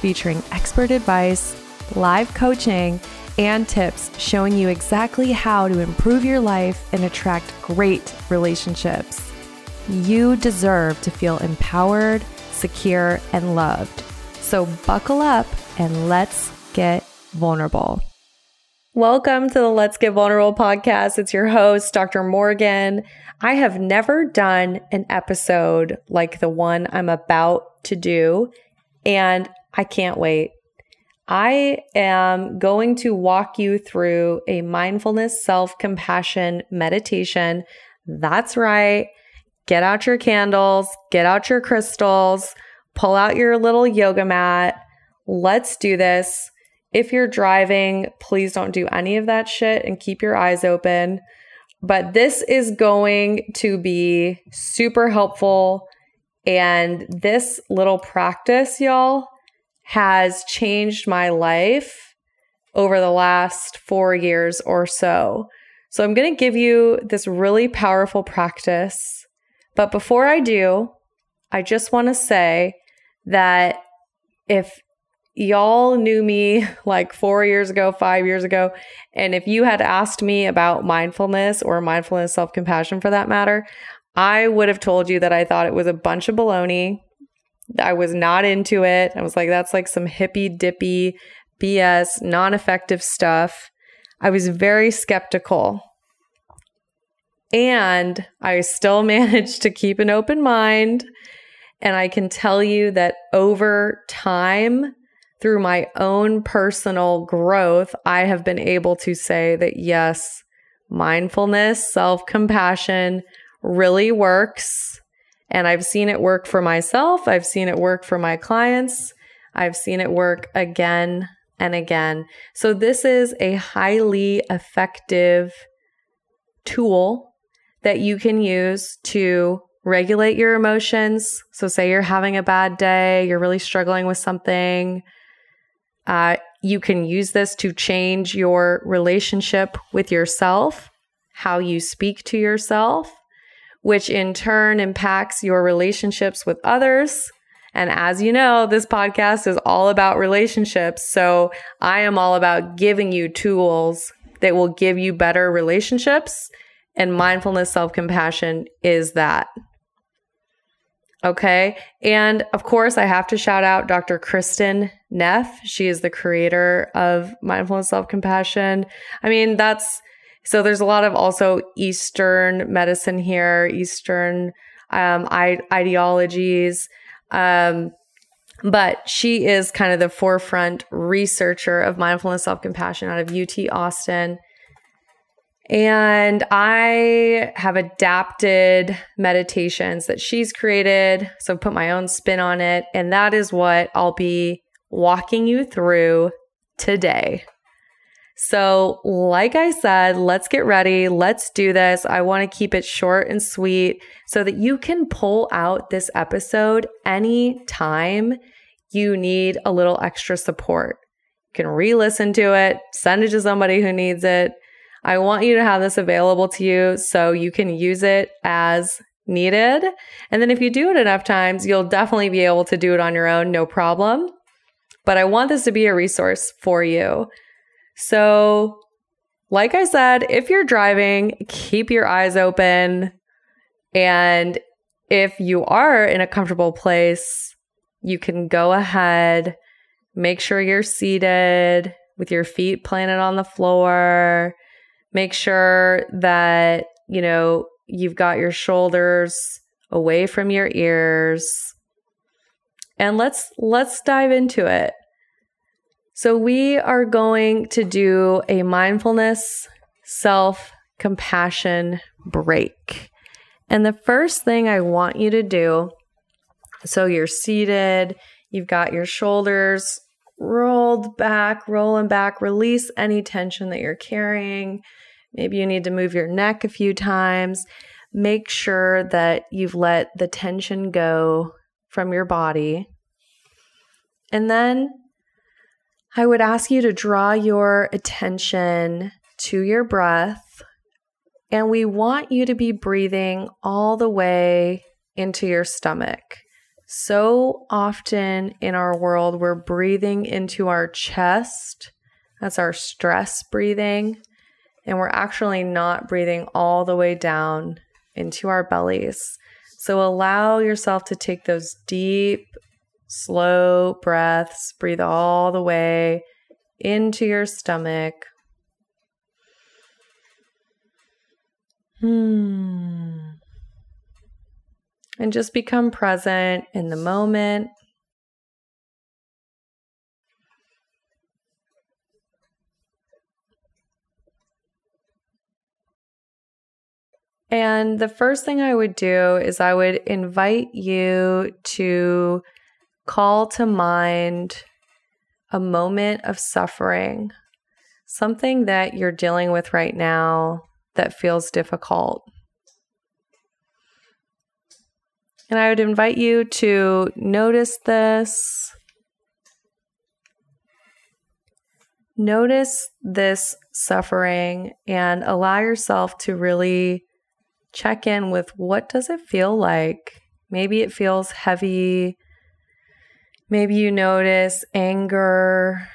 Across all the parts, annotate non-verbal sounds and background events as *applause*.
featuring expert advice, live coaching, and tips showing you exactly how to improve your life and attract great relationships. You deserve to feel empowered, secure, and loved. So buckle up and let's get vulnerable. Welcome to the Let's Get Vulnerable podcast. It's your host, Dr. Morgan. I have never done an episode like the one I'm about to do, and I can't wait. I am going to walk you through a mindfulness self compassion meditation. That's right. Get out your candles, get out your crystals, pull out your little yoga mat. Let's do this. If you're driving, please don't do any of that shit and keep your eyes open. But this is going to be super helpful. And this little practice, y'all, has changed my life over the last four years or so. So I'm going to give you this really powerful practice. But before I do, I just want to say that if y'all knew me *laughs* like four years ago, five years ago, and if you had asked me about mindfulness or mindfulness self compassion for that matter, I would have told you that I thought it was a bunch of baloney I was not into it. I was like, that's like some hippy dippy BS, non effective stuff. I was very skeptical. And I still *laughs* managed to keep an open mind. And I can tell you that over time, through my own personal growth, I have been able to say that yes, mindfulness, self compassion really works. And I've seen it work for myself. I've seen it work for my clients. I've seen it work again and again. So, this is a highly effective tool that you can use to regulate your emotions. So, say you're having a bad day, you're really struggling with something. Uh, you can use this to change your relationship with yourself, how you speak to yourself, which in turn impacts your relationships with others. And as you know, this podcast is all about relationships. So I am all about giving you tools that will give you better relationships. And mindfulness self compassion is that. Okay. And of course, I have to shout out Dr. Kristin Neff. She is the creator of mindfulness self compassion. I mean, that's so there's a lot of also Eastern medicine here, Eastern um, I- ideologies. Um, but she is kind of the forefront researcher of mindfulness self compassion out of UT Austin. And I have adapted meditations that she's created. So I put my own spin on it. And that is what I'll be walking you through today. So, like I said, let's get ready. Let's do this. I want to keep it short and sweet so that you can pull out this episode anytime you need a little extra support. You can re listen to it, send it to somebody who needs it. I want you to have this available to you so you can use it as needed. And then if you do it enough times, you'll definitely be able to do it on your own, no problem. But I want this to be a resource for you. So, like I said, if you're driving, keep your eyes open. And if you are in a comfortable place, you can go ahead, make sure you're seated with your feet planted on the floor. Make sure that, you know, you've got your shoulders away from your ears. And let's let's dive into it. So, we are going to do a mindfulness self compassion break. And the first thing I want you to do so you're seated, you've got your shoulders rolled back, rolling back. Release any tension that you're carrying. Maybe you need to move your neck a few times. Make sure that you've let the tension go from your body. And then I would ask you to draw your attention to your breath. And we want you to be breathing all the way into your stomach. So often in our world, we're breathing into our chest. That's our stress breathing. And we're actually not breathing all the way down into our bellies. So allow yourself to take those deep, slow breaths. Breathe all the way into your stomach. Hmm and just become present in the moment. And the first thing I would do is I would invite you to call to mind a moment of suffering, something that you're dealing with right now that feels difficult. And I would invite you to notice this. Notice this suffering and allow yourself to really check in with what does it feel like? Maybe it feels heavy. Maybe you notice anger.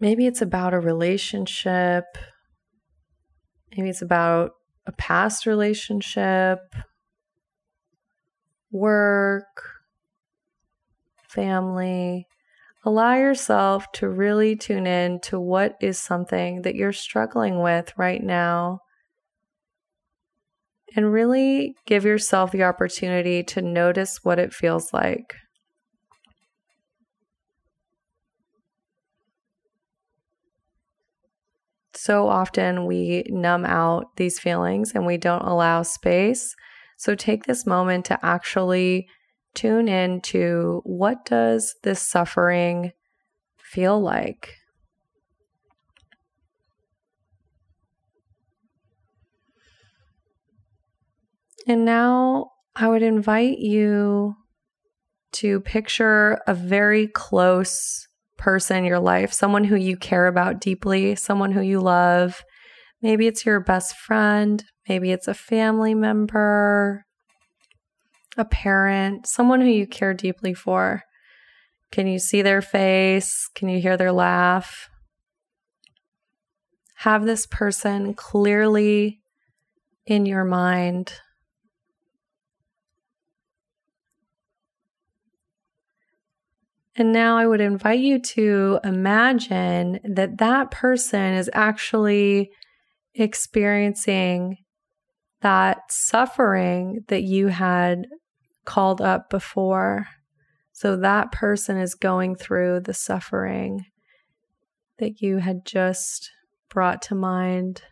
Maybe it's about a relationship. Maybe it's about a past relationship work, family. Allow yourself to really tune in to what is something that you're struggling with right now. And really give yourself the opportunity to notice what it feels like. So often we numb out these feelings and we don't allow space so take this moment to actually tune in to what does this suffering feel like? And now I would invite you to picture a very close person in your life, someone who you care about deeply, someone who you love. Maybe it's your best friend, Maybe it's a family member, a parent, someone who you care deeply for. Can you see their face? Can you hear their laugh? Have this person clearly in your mind. And now I would invite you to imagine that that person is actually experiencing that suffering that you had called up before. So that person is going through the suffering that you had just brought to mind.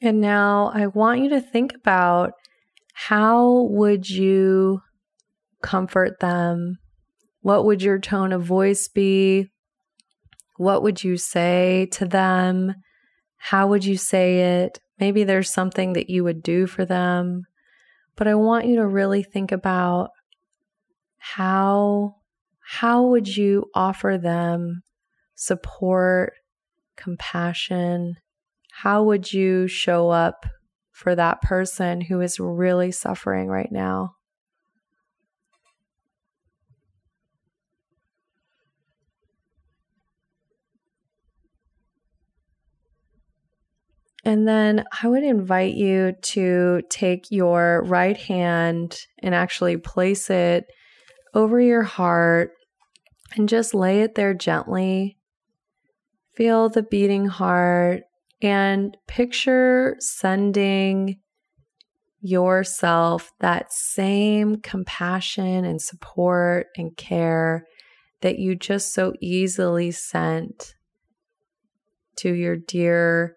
And now I want you to think about how would you comfort them what would your tone of voice be? What would you say to them? How would you say it? Maybe there's something that you would do for them. But I want you to really think about how how would you offer them support, compassion? How would you show up for that person who is really suffering right now? And then I would invite you to take your right hand and actually place it over your heart and just lay it there gently. Feel the beating heart and picture sending yourself that same compassion and support and care that you just so easily sent to your dear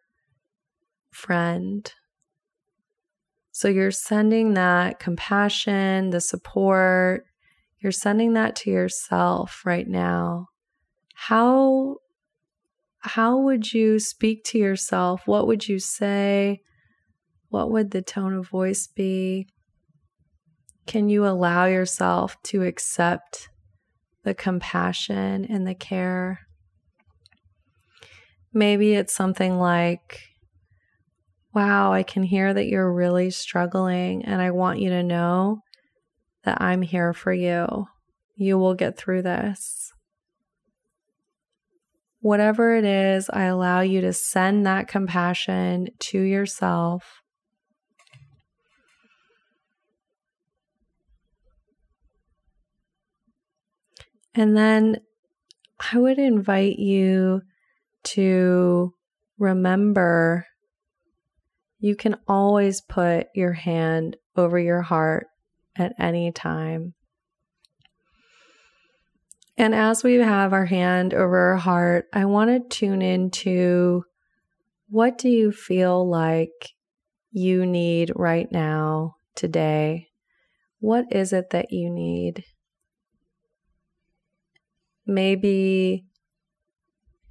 friend, So you're sending that compassion, the support, you're sending that to yourself right now. How how would you speak to yourself? What would you say? What would the tone of voice be? Can you allow yourself to accept the compassion and the care? Maybe it's something like, Wow, I can hear that you're really struggling, and I want you to know that I'm here for you. You will get through this. Whatever it is, I allow you to send that compassion to yourself. And then I would invite you to remember you can always put your hand over your heart at any time. And as we have our hand over our heart, I want to tune into what do you feel like you need right now, today? What is it that you need? Maybe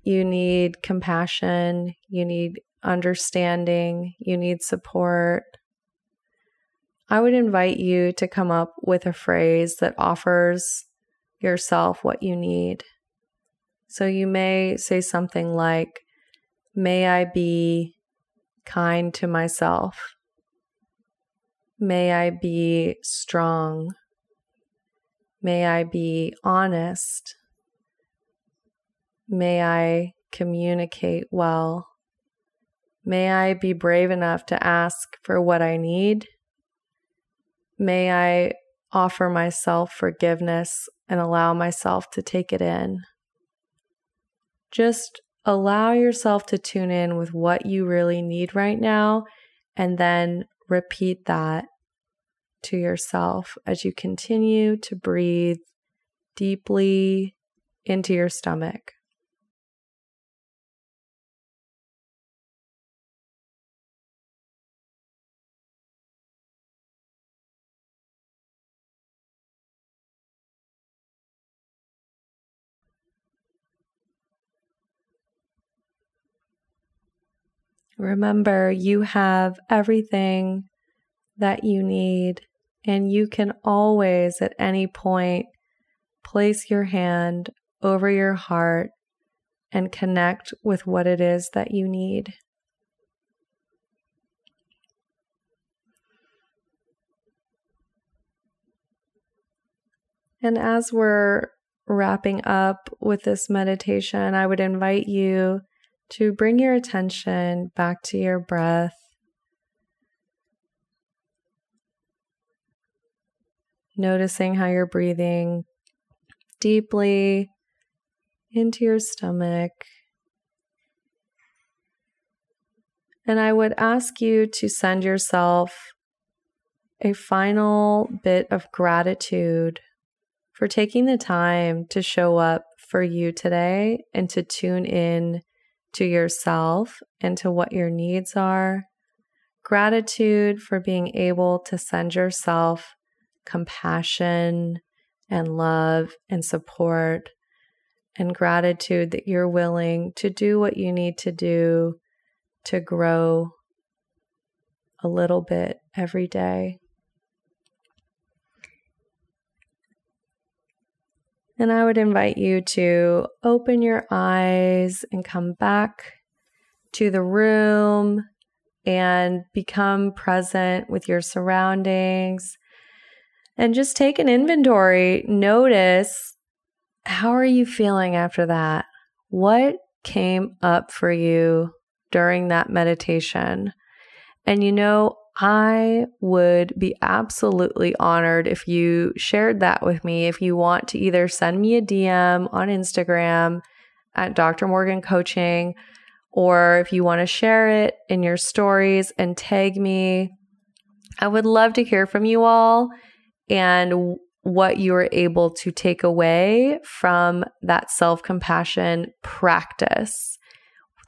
you need compassion, you need understanding, you need support. I would invite you to come up with a phrase that offers yourself what you need. So you may say something like, May I be kind to myself. May I be strong. May I be honest. May I communicate well. May I be brave enough to ask for what I need. May I offer myself forgiveness and allow myself to take it in. Just allow yourself to tune in with what you really need right now and then repeat that to yourself as you continue to breathe deeply into your stomach. Remember, you have everything that you need, and you can always, at any point, place your hand over your heart and connect with what it is that you need. And as we're wrapping up with this meditation, I would invite you to bring your attention back to your breath. Noticing how you're breathing deeply into your stomach. And I would ask you to send yourself a final bit of gratitude for taking the time to show up for you today and to tune in to yourself and to what your needs are. Gratitude for being able to send yourself compassion and love and support. And gratitude that you're willing to do what you need to do to grow a little bit every day. And I would invite you to open your eyes and come back to the room and become present with your surroundings and just take an inventory. Notice how are you feeling after that? What came up for you during that meditation? And you know, I would be absolutely honored if you shared that with me. If you want to either send me a DM on Instagram at Dr. Morgan Coaching, or if you want to share it in your stories and tag me, I would love to hear from you all and what you were able to take away from that self compassion practice.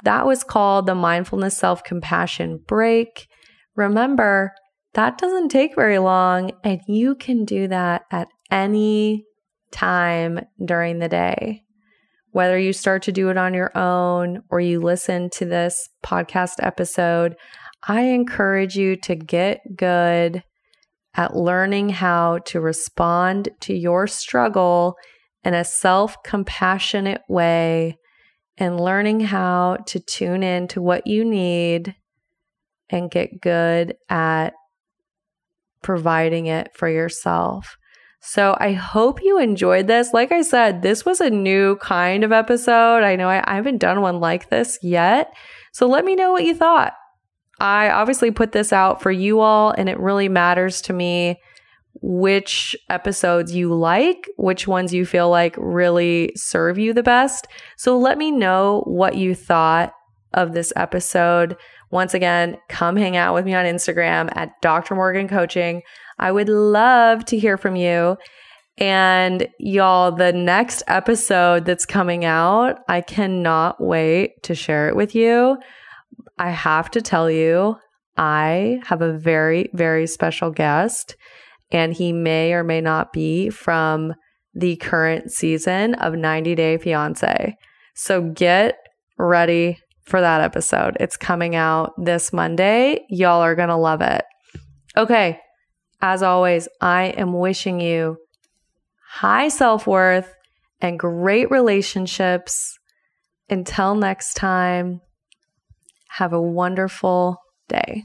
That was called the mindfulness self compassion break. Remember, that doesn't take very long, and you can do that at any time during the day. Whether you start to do it on your own or you listen to this podcast episode, I encourage you to get good at learning how to respond to your struggle in a self compassionate way and learning how to tune in to what you need and get good at providing it for yourself. So I hope you enjoyed this. Like I said, this was a new kind of episode. I know I, I haven't done one like this yet. So let me know what you thought. I obviously put this out for you all, and it really matters to me which episodes you like, which ones you feel like really serve you the best. So let me know what you thought of this episode. Once again, come hang out with me on Instagram at Dr. Morgan Coaching. I would love to hear from you. And y'all, the next episode that's coming out, I cannot wait to share it with you. I have to tell you, I have a very, very special guest, and he may or may not be from the current season of 90 Day Fiance. So get ready for that episode. It's coming out this Monday. Y'all are going to love it. Okay. As always, I am wishing you high self worth and great relationships. Until next time, have a wonderful day.